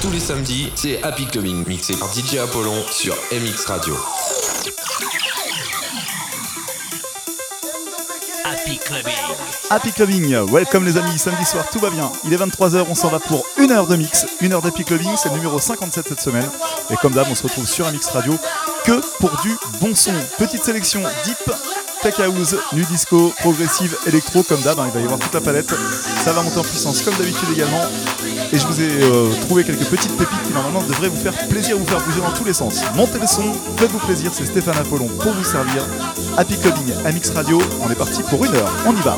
Tous les samedis, c'est Happy Clubbing, mixé par DJ Apollon sur MX Radio. Happy Clubbing. Happy Clubbing, welcome les amis, samedi soir tout va bien. Il est 23h, on s'en va pour une heure de mix. Une heure d'Happy Clubbing, c'est le numéro 57 cette semaine. Et comme d'hab, on se retrouve sur MX Radio que pour du bon son. Petite sélection deep, tech house, nu disco, progressive, électro, comme d'hab, hein, il va y avoir toute la palette. Ça va monter en puissance comme d'habitude également. Et je vous ai euh, trouvé quelques petites pépites qui normalement devraient vous faire plaisir, vous faire bouger dans tous les sens. Montez le son, faites-vous plaisir, c'est Stéphane Apollon pour vous servir. Happy Clubbing, MX Radio, on est parti pour une heure, on y va.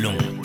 long.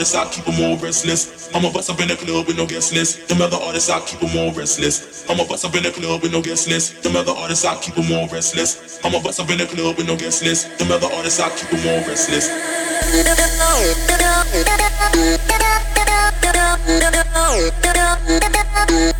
artists, I keep them all restless. I'ma bust up in the club with no guest list. Them other artists, I keep them all restless. I'ma bust up in the club with no guest list. Them other artists, I keep them all restless. I'ma bust up in the club with no guest list. Them other artists, I keep them all restless.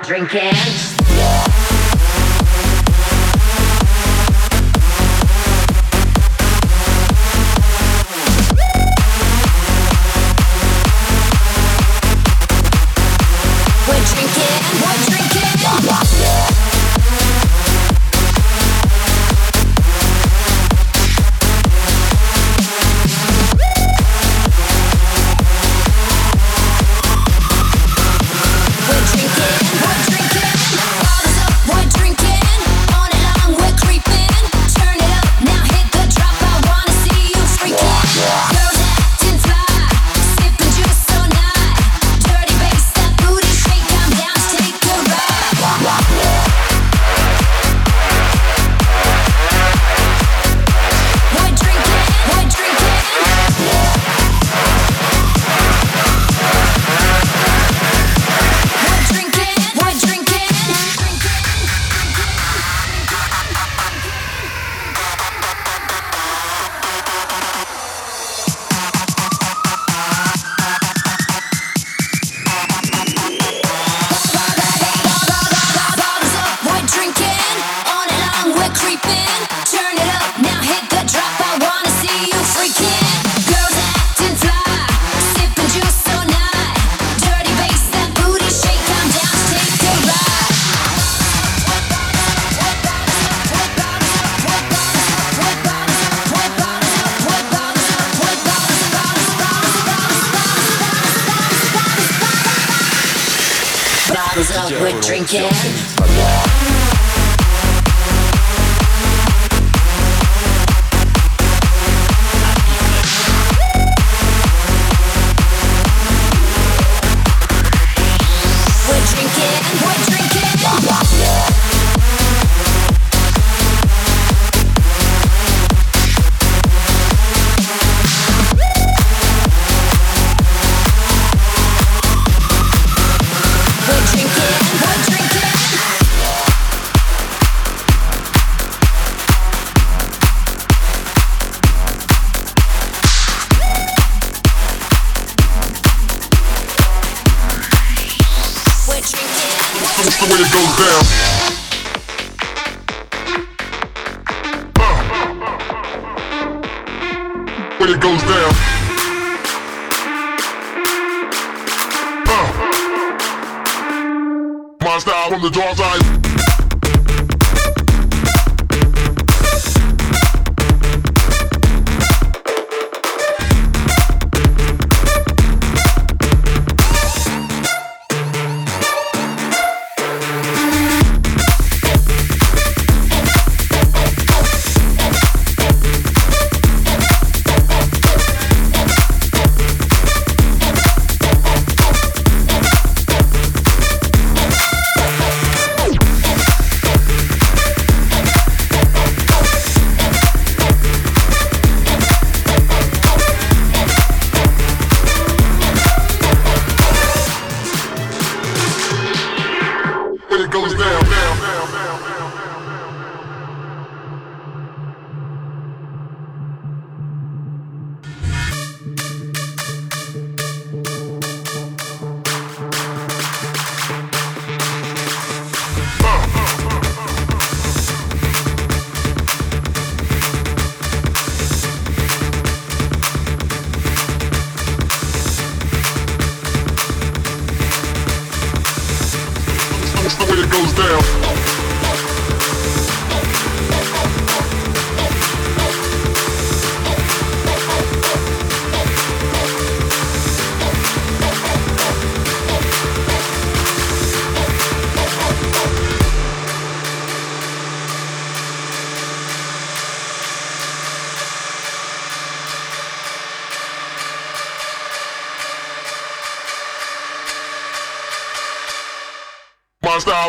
Drinking. We're drinking.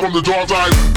From the dark side.